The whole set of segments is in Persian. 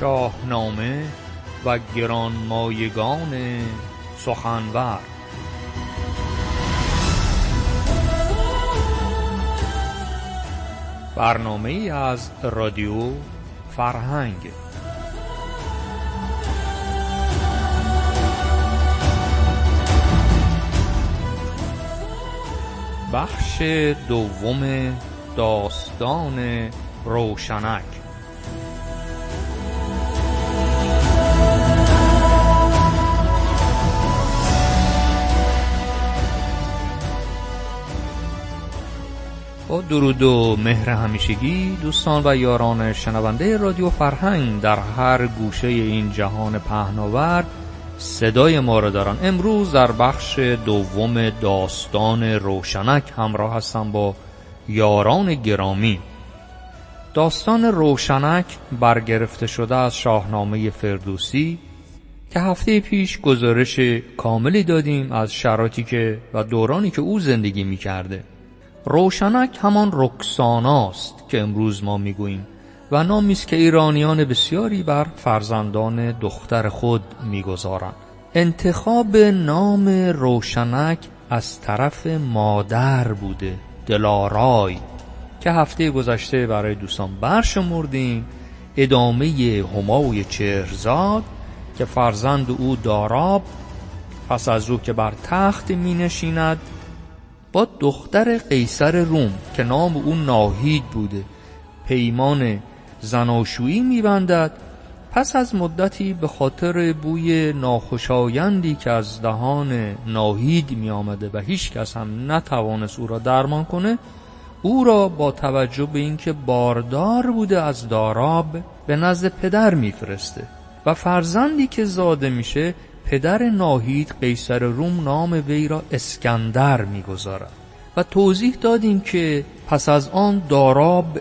شاهنامه و گرانمایگان سخنور. برنامه از رادیو فرهنگ. بخش دوم داستان روشنک. با درود و مهر همیشگی دوستان و یاران شنونده رادیو فرهنگ در هر گوشه این جهان پهناور صدای ما را دارن. امروز در بخش دوم داستان روشنک همراه هستم با یاران گرامی. داستان روشنک برگرفته شده از شاهنامه فردوسی که هفته پیش گزارش کاملی دادیم از شرایطی که و دورانی که او زندگی می کرده روشنک همان رکساناست که امروز ما می‌گوییم و نامی است که ایرانیان بسیاری بر فرزندان دختر خود می‌گذارند. انتخاب نام روشنک از طرف مادر بوده دلارای که هفته گذشته برای دوستان برشمردیم. ادامه همای چهرزاد که فرزند او داراب پس از او که بر تخت می نشیند با دختر قیصر روم که نام او ناهید بوده. پیمان زناشویی میبندد. پس از مدتی به خاطر بوی ناخوشایندی که از دهان ناهید می آمده و هیچ کس هم نتوانست او را درمان کنه او را با توجه به اینکه باردار بوده از داراب به نزد پدر میفرسته و فرزندی که زاده میشه پدر ناهید قیصر روم نام وی را اسکندر می‌گذارد و توضیح دادیم که پس از آن داراب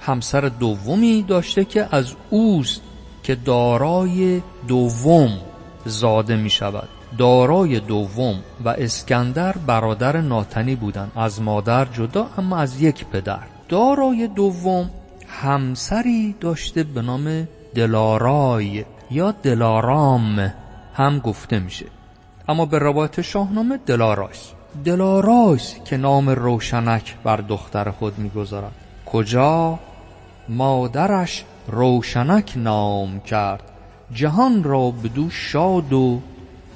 همسر دومی داشته که از اوست که دارای دوم زاده می شود دارای دوم و اسکندر برادر ناتنی بودند. از مادر جدا اما از یک پدر. دارای دوم همسری داشته به نام دلارای یا دلارام. هم گفته میشه. اما به روایت شاهنامه دلارایس دلارایس که نام روشنک بر دختر خود می‌گذارد. کجا؟ مادرش روشنک نام کرد. جهان را بدو شاد و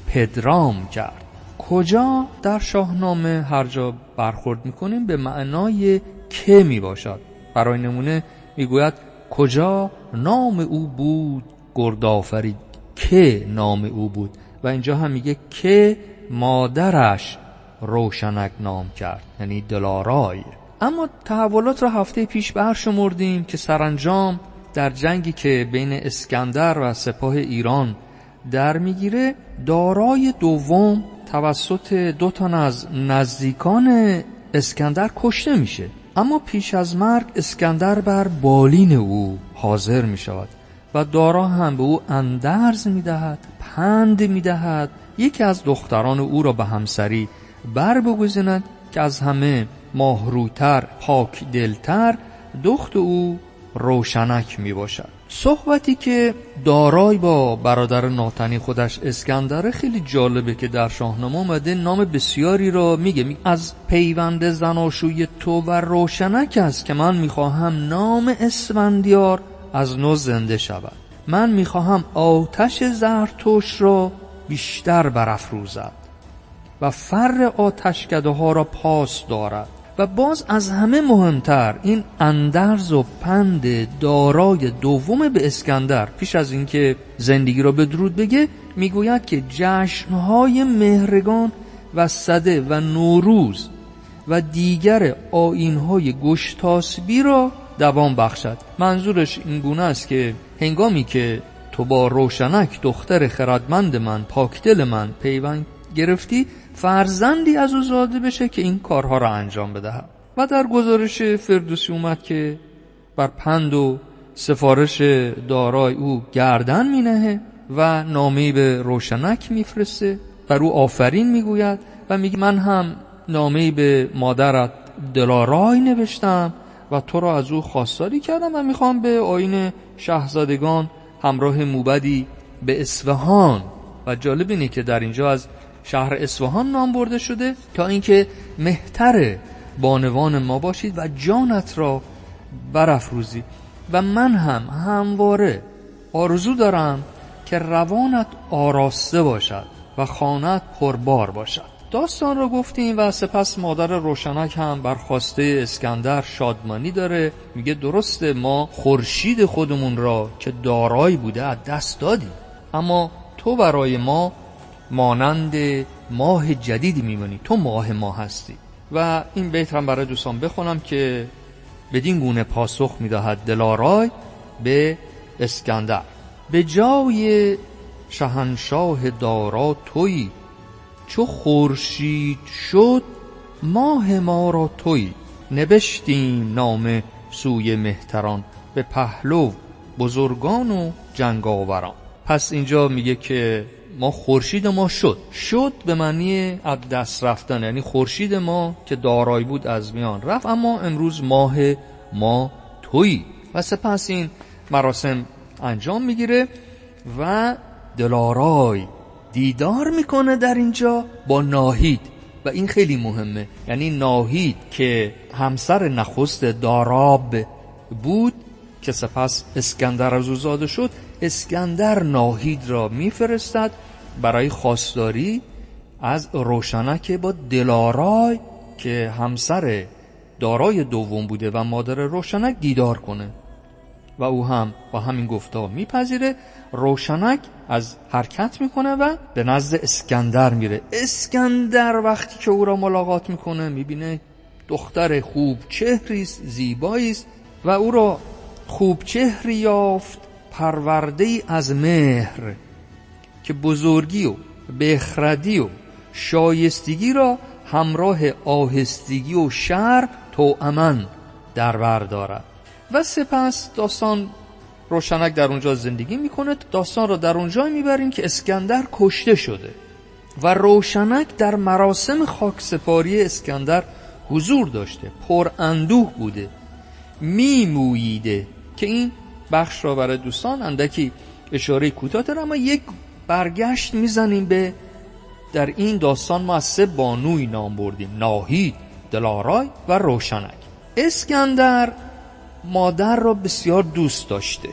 پدرام کرد. کجا؟ در شاهنامه هر جا برخورد می‌کنیم به معنای که می باشد برای نمونه می‌گوید کجا؟ نام او بود گردآفرید که نام او بود. و اینجا هم میگه که مادرش روشنک نام کرد یعنی دلارای. اما تحولات را هفته پیش برشمردیم که سرانجام در جنگی که بین اسکندر و سپاه ایران در می‌گیره دارای دوم توسط دو تن از نزدیکان اسکندر کشته میشه. اما پیش از مرگ اسکندر بر بالین او حاضر می شود و دارا هم به او اندرز می دهد پند می دهد یکی از دختران او را به همسری بر بگذند که از همه ماهروتر پاک دلتر دخت او روشنک می باشد صحبتی که دارای با برادر ناتنی خودش اسکندره خیلی جالبه که در شاهنامه آمده نام بسیاری را میگه. از پیوند زناشوی تو و روشنک است که من می‌خواهم نام اسفندیار از نو زنده شود. من می‌خواهم آتش زرتوش را بیشتر برافروزد و فر آتشکده ها را پاس دارد. و باز از همه مهمتر این اندرز و پند دارای دوم به اسکندر. پیش از اینکه زندگی را به درود بگه می‌گوید که جشنهای مهرگان و صده و نوروز و دیگر آینهای گشتاسبی را دوام بخشد. منظورش این گونه است که هنگامی که تو با روشنک دختر خردمند من پاکدل من پیوند گرفتی فرزندی از او زاده بشه که این کارها را انجام بدهد و در گزارش فردوسی اومد که بر پند و سفارش دارای او گردن مینهه و نامه به روشنک میفرسته. بر او آفرین می‌گوید و میگه من هم نامه به مادرت دلارای نوشتم و تو را از او خواستاری کردم و می‌خوام به آین شهزادگان همراه موبدی به اصفهان. و جالب اینه که در اینجا از شهر اصفهان نام برده شده تا اینکه مهتر بانوان ما باشید و جانت را برافروزی. و من هم همواره آرزو دارم که روانت آراسته باشد و خانت پربار باشد. داستان را گفتیم و سپس مادر روشنک هم بر خواسته اسکندر شادمانی داره. میگه درسته ما خورشید خودمون را که دارایی بوده از دست دادیم. اما تو برای ما مانند ماه جدیدی میمونی. تو ماه ما هستی. و این بیت هم برای دوستان بخونم که بدین گونه پاسخ می‌دهد دلارای به اسکندر. به جای شهنشاه دارا توی چو خورشید شد ماه ما را توی نبشتیم نام سوی مهتران به پهلو بزرگان و جنگاوران. پس اینجا میگه که ما خورشید ما شد. شد به معنی از دست رفتن یعنی خورشید ما که دارای بود از میان رفت اما امروز ماه ما تویی و سپس این مراسم انجام می‌گیره و دلارای دیدار می‌کنه در اینجا؟ با ناهید. و این خیلی مهمه. یعنی ناهید که همسر نخست داراب بود که سپس اسکندر از زاده شد اسکندر ناهید را میفرستد برای خواستاری از روشنک با دلارای که همسر دارای دوم بوده و مادر روشنک دیدار کنه. و او هم با همین گفتا میپذیره روشنک از حرکت می‌کنه و به نزد اسکندر میره. اسکندر وقتی که او را ملاقات می‌کنه می‌بینه دختر خوب چهری زیبایی است و او را خوب چهری یافت پرورده از مهر که بزرگی و بخردی و شایستگی را همراه آهستگی و تو امن در بر دارد. و سپس داستان روشنک در اونجا زندگی می‌کنه. داستان را در اونجا می‌بریم که اسکندر کشته شده و روشنک در مراسم خاکسپاری اسکندر حضور داشته پر اندوه بوده میموییده که این بخش را برای دوستان اندکی اشاره کوتاه داره اما یک برگشت می‌زنیم به در این داستان. ما از سه بانوی نام بردیم ناهید دلارای و روشنک. اسکندر مادر را بسیار دوست داشته.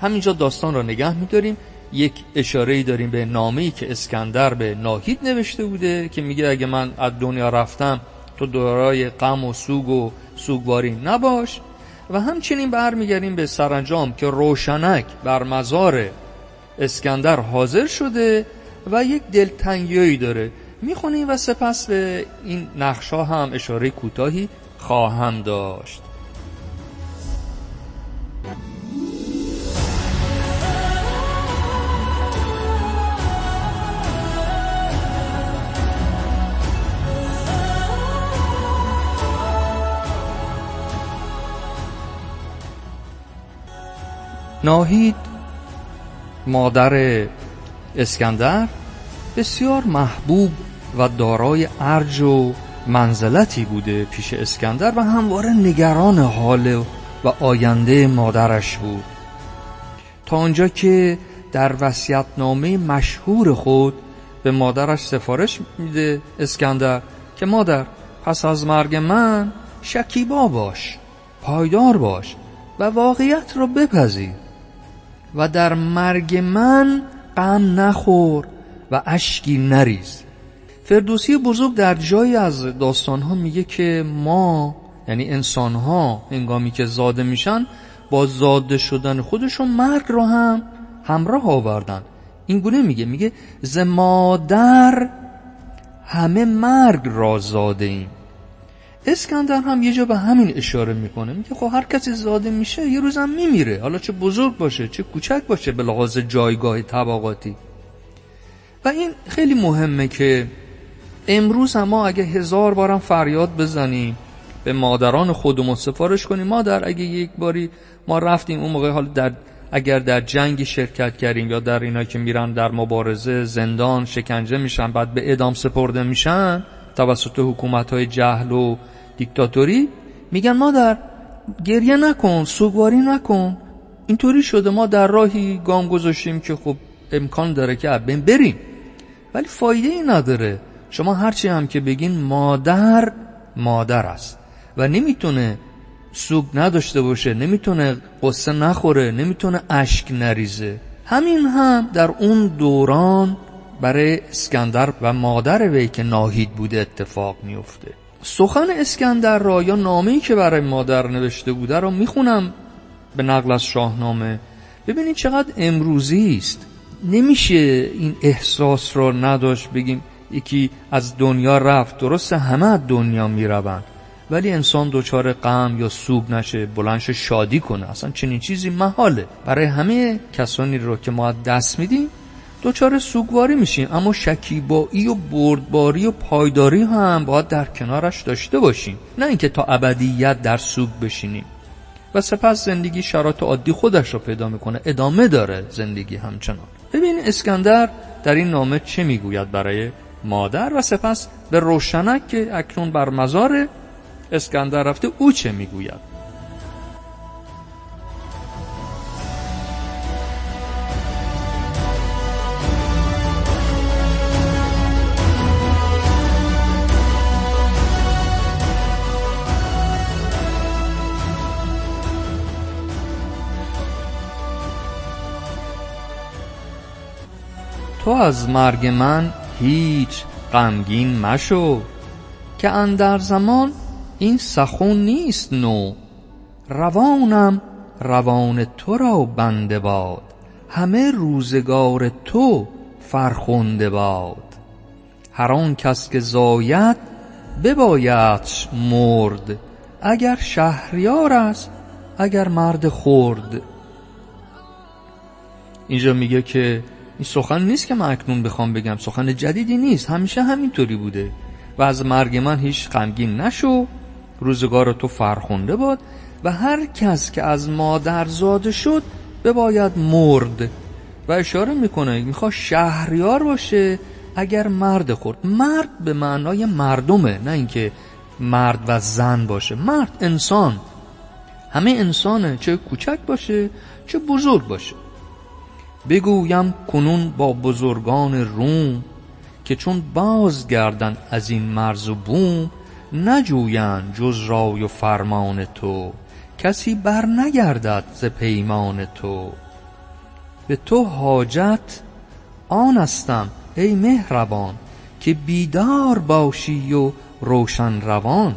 همینجا داستان را نگه میداریم. یک اشاره داریم به نامه‌ای که اسکندر به ناهید نوشته بوده که میگه اگه من از دنیا رفتم تو دارای غم و سوگ و سوگواری نباش. و همچنین برمیگردیم به سرانجام که روشنک بر مزار اسکندر حاضر شده و یک دلتنگیایی داره. می‌خونیم و سپس به این نقشا هم اشاره کوتاهی خواهم داشت. ناهید مادر اسکندر بسیار محبوب و دارای ارج و منزلتی بوده پیش اسکندر و همواره نگران حال و آینده مادرش بود. تا آنجا که در وصیت‌نامه مشهور خود به مادرش سفارش میده اسکندر که مادر پس از مرگ من شکیبا باش پایدار باش و واقعیت را بپذیر. و در مرگ من غم نخور و اشکی نریز. فردوسی بزرگ در جایی از داستانها میگه که ما یعنی انسانها هنگامی که زاده میشن با زاده شدن خودشون مرگ رو هم همراه آوردن. این گونه میگه میگه ز مادر همه مرگ را زاده ایم. اسکندر هم یه جا به همین اشاره می‌کنه. میگه خب هر کسی زاده میشه یه روزم میمیره. حالا چه بزرگ باشه چه کوچک باشه به لحاظ جایگاه طبقاتی. و این خیلی مهمه که امروز هم ما اگه هزار بارم فریاد بزنیم به مادران خودمون سفارش کنیم مادر اگه یک باری ما رفتیم اون موقع حال در اگر در جنگی شرکت کردیم یا در اینا که میرن در مبارزه زندان شکنجه میشن بعد به ادام سپرده میشن توسط حکومت های جهل و دیکتاتوری؟ میگن مادر گریه نکن سوگواری نکن. اینطوری شده ما در راهی گام گذاشتیم که خب امکان داره که بین بریم. ولی فایده ای نداره. شما هرچی هم که بگین مادر مادر است. و نمی‌تونه سوگ نداشته باشه نمی‌تونه قصه نخوره نمی‌تونه اشک نریزه. همین هم در اون دوران برای اسکندر و مادر وی که ناهید بوده اتفاق میفته. سخن اسکندر را یا نامه‌ای که برای مادر نوشته بوده را می‌خونم به نقل از شاهنامه. ببینید چقدر امروزی است. نمیشه این احساس را نداشت بگیم یکی از دنیا رفت. درسته همه از دنیا می‌روند. ولی انسان دچار غم یا سوگ نشه بلندش شادی کنه. اصلا چنین چیزی محاله. برای همه کسانی رو که ما دست میدیم دچار سوگواری میشیم اما شکیبایی و بردباری و پایداری هم باید در کنارش داشته باشیم نه اینکه تا ابدیت در سوگ بشینیم. و سپس زندگی شرایط عادی خودش رو پیدا می‌کنه. ادامه داره زندگی همچنان. ببین اسکندر در این نامه چه می‌گوید برای مادر و سپس به روشنک که اکنون بر مزار اسکندر رفته او چه می‌گوید؟ از مرگ من هیچ غمگین مشو که اندر زمان این سخون نیست نو. روانم روان تو را بنده باد همه روزگار تو فرخنده باد. هر آن کس که زاید ببایدش مرد اگر شهریار است اگر مرد خرد. اینجا میگه که این سخن نیست که من اکنون بخوام بگم سخن جدیدی نیست همیشه همینطوری بوده. و از مرگ من هیچ غمگین نشو روزگار تو فرخونده باد و هر کس که از مادر زاده شد بباید مرد. و اشاره می‌کنه می‌خواد شهریار باشه اگر مرد خورد. مرد به معنای مردمه نه اینکه مرد و زن باشه. مرد انسان. همه انسانه چه کوچک باشه چه بزرگ باشه. بگویم کنون با بزرگان روم که چون باز گردن از این مرز و بوم نجویند جز رای و فرمان تو کسی بر نگردد ز پیمان تو. به تو حاجت آنستم ای مهربان که بیدار باشی و روشن روان.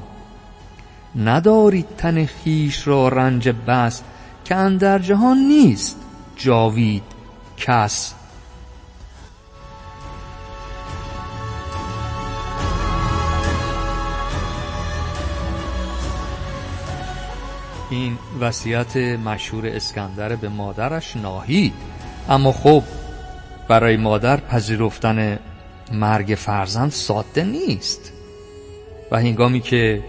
نداری تن خیش را رنج بس که اندر جهان نیست جاوید. کس. این وصیت مشهور اسکندر به مادرش ناهید اما خب برای مادر پذیرفتن مرگ فرزند ساده نیست. و هنگامی که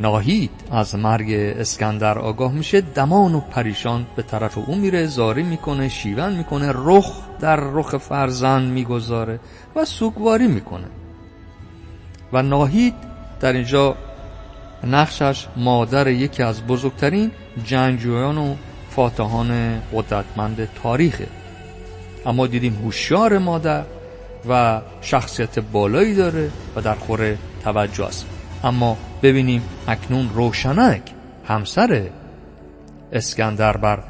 ناهید از مرگ اسکندر آگاه میشه دمان و پریشان به طرف او میره زاری می‌کنه شیون می‌کنه رخ در رخ فرزند می‌گذاره و سوگواری می‌کنه. و ناهید در اینجا نقشش مادر یکی از بزرگترین جنگجویان و فاتحان قدرتمند تاریخه. اما دیدیم هوشیار مادر و شخصیت بالایی داره و در خور توجه است. اما ببینیم اکنون روشنک همسر اسکندر بر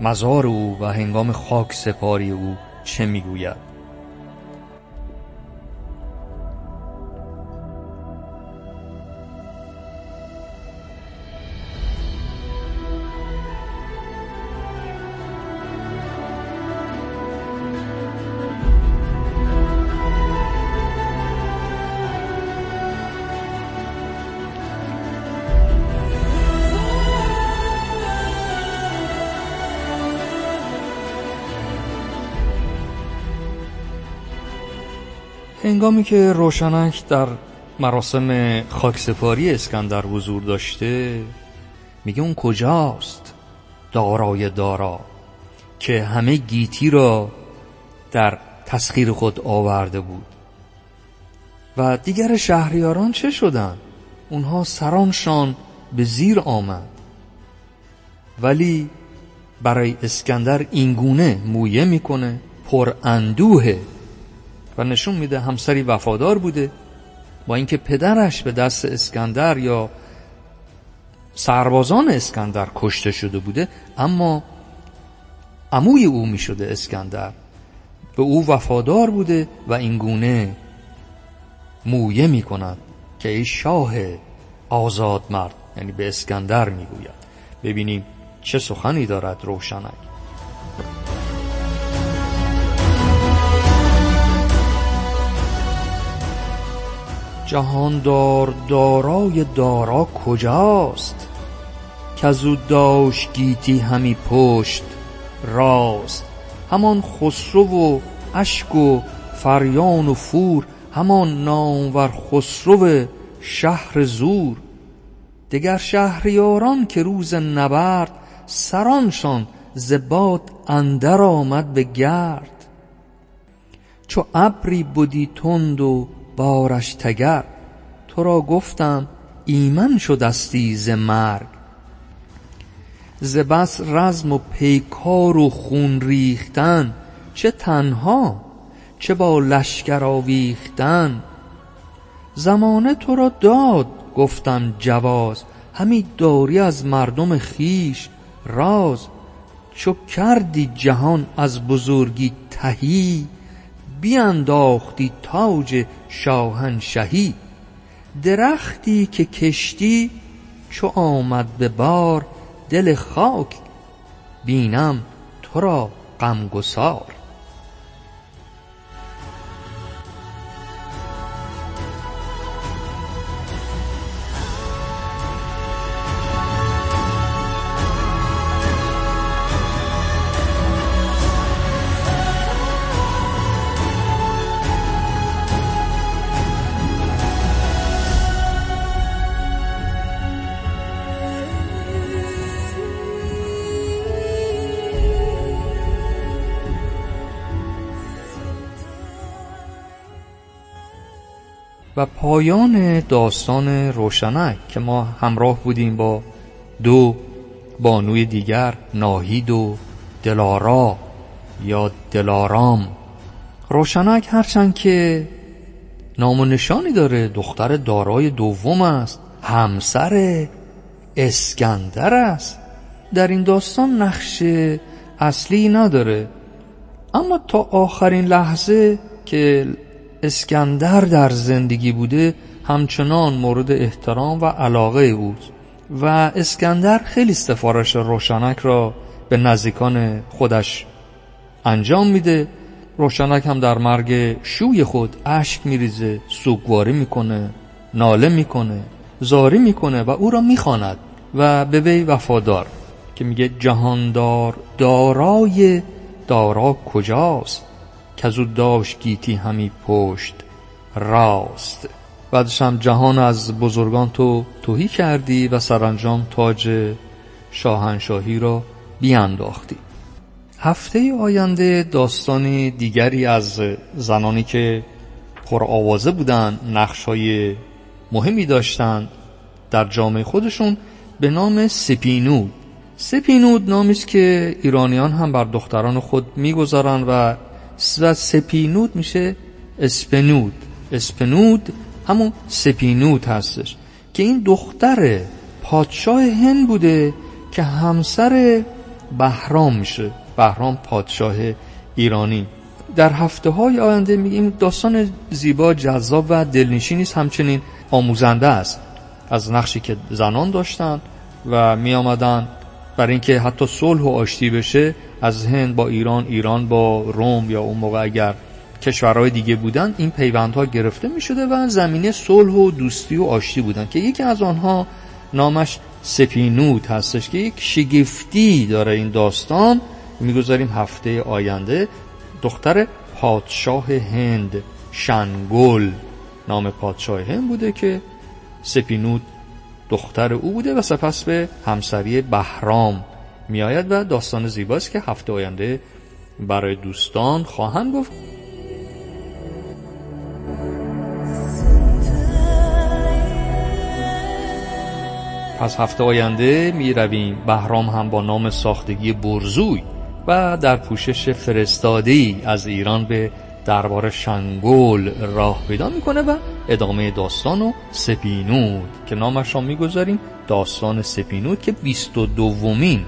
مزار او و هنگام خاک سپاری او چه می‌گوید. هنگامی که روشنک در مراسم خاکسپاری اسکندر حضور داشته میگه اون کجاست؟ دارای دارا که همه گیتی را در تسخیر خود آورده بود. و دیگر شهریاران چه شدند اونها سرانشان به زیر آمد. ولی برای اسکندر اینگونه مویه می‌کنه پر اندوهه و نشون میده همسری وفادار بوده با اینکه پدرش به دست اسکندر یا سربازان اسکندر کشته شده بوده اما عموی او می شده اسکندر. به او وفادار بوده و اینگونه مویه می کند که ای شاه آزاد مرد یعنی به اسکندر می گوید ببینیم چه سخنی دارد روشنک. جهاندار دارای دارا کجاست؟ که او داشت گیتی همی پشت راست. همان خسرو و اشک و فریان و فور همان نامور خسرو شهر زور. دگر شهریاران که روز نبرد سرانشان ز باد اندر آمد به گرد. چو ابری بدی تند و بارش تگر. تو را گفتم ایمن شدستی ز مرگ. ز بس رزم و پیکار و خون ریختن چه تنها چه با لشکر آویختن. زمانه تو را داد گفتم جواز همی داری از مردم خیش راز. چو کردی جهان از بزرگی تهی بینداختی تاج شاهنشهی درختی که کشتی چو آمد به بار دل خاک. بینم تو را غمگسار. پایان داستان روشنک که ما همراه بودیم با دو بانوی دیگر ناهید و دلارا یا دلارام. روشنک هرچند که نام و نشانی داره دختر دارای دوم است همسر اسکندر است. در این داستان نقش اصلی نداره. اما تا آخرین لحظه که اسکندر در زندگی بوده همچنان مورد احترام و علاقه او و اسکندر خیلی سفارش روشنک را به نزدیکان خودش انجام میده. روشنک هم در مرگ شوی خود اشک میریزه سوگواری می‌کنه ناله می‌کنه زاری می‌کنه و او را می‌خواند و به وی وفادار. که میگه جهاندار دارای دارا کجاست؟ کزو داشت گیتی همی پشت راست. بعدش هم جهان از بزرگان تو توهی کردی و سرانجام تاج شاهنشاهی را بیانداختی هفته آینده داستانی دیگری از زنانی که پر آوازه بودن نقشای مهمی داشتند در جامعه خودشون به نام سپینود. سپینود نامی است که ایرانیان هم بر دختران خود می‌گذارند و و سپینود میشه اسپنود. اسپنود همون سپینود هستش که این دختر پادشاه هند بوده که همسر بهرام میشه. بهرام پادشاه ایرانی. در هفته های آینده میگیم داستان زیبا جذاب و دلنشینی است همچنین آموزنده است. از نقشی که زنان داشتن و می آمدن برای اینکه حتی صلح و آشتی بشه از هند با ایران ایران با روم یا اون موقع اگر کشورهای دیگه بودن این پیوندها گرفته می شده و زمینه صلح و دوستی و آشتی بودن که یکی از آنها نامش سپینود هستش که یک شگفتی داره این داستان. می‌گذاریم هفته آینده. دختر پادشاه هند شنگل نام پادشاه هند بوده که سپینود دختر او بوده و سپس به همسری بهرام میآید و داستان زیباست که هفته آینده برای دوستان خواهم گفت. پس هفته آینده می رویم بهرام هم با نام ساختگی برزوی و در پوشش فرستاده ای از ایران به دربار شنگول راه پیدا می‌کنه و ادامه داستان و سپینود که نامش را می‌گذاریم داستان سپینود که بیست و دومین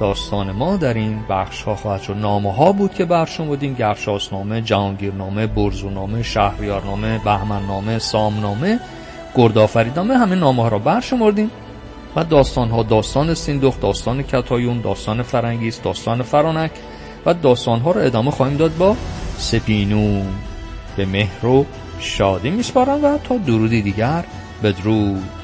داستان ما در این بخش ها خواهد شد. نامه ها بود که برشمردیم گرشاسنامه جهانگیرنامه برزونامه شهریارنامه بهمننامه سامنامه گردآفریدنامه همه نامه ها را برشمردیم و داستان ها داستان سیندخت داستان کتایون داستان فرنگیس داستان فرانک و داستان ها را ادامه خواهیم داد با سپینو به مهر شادی میسپارم و تا درودی دیگر بدرود.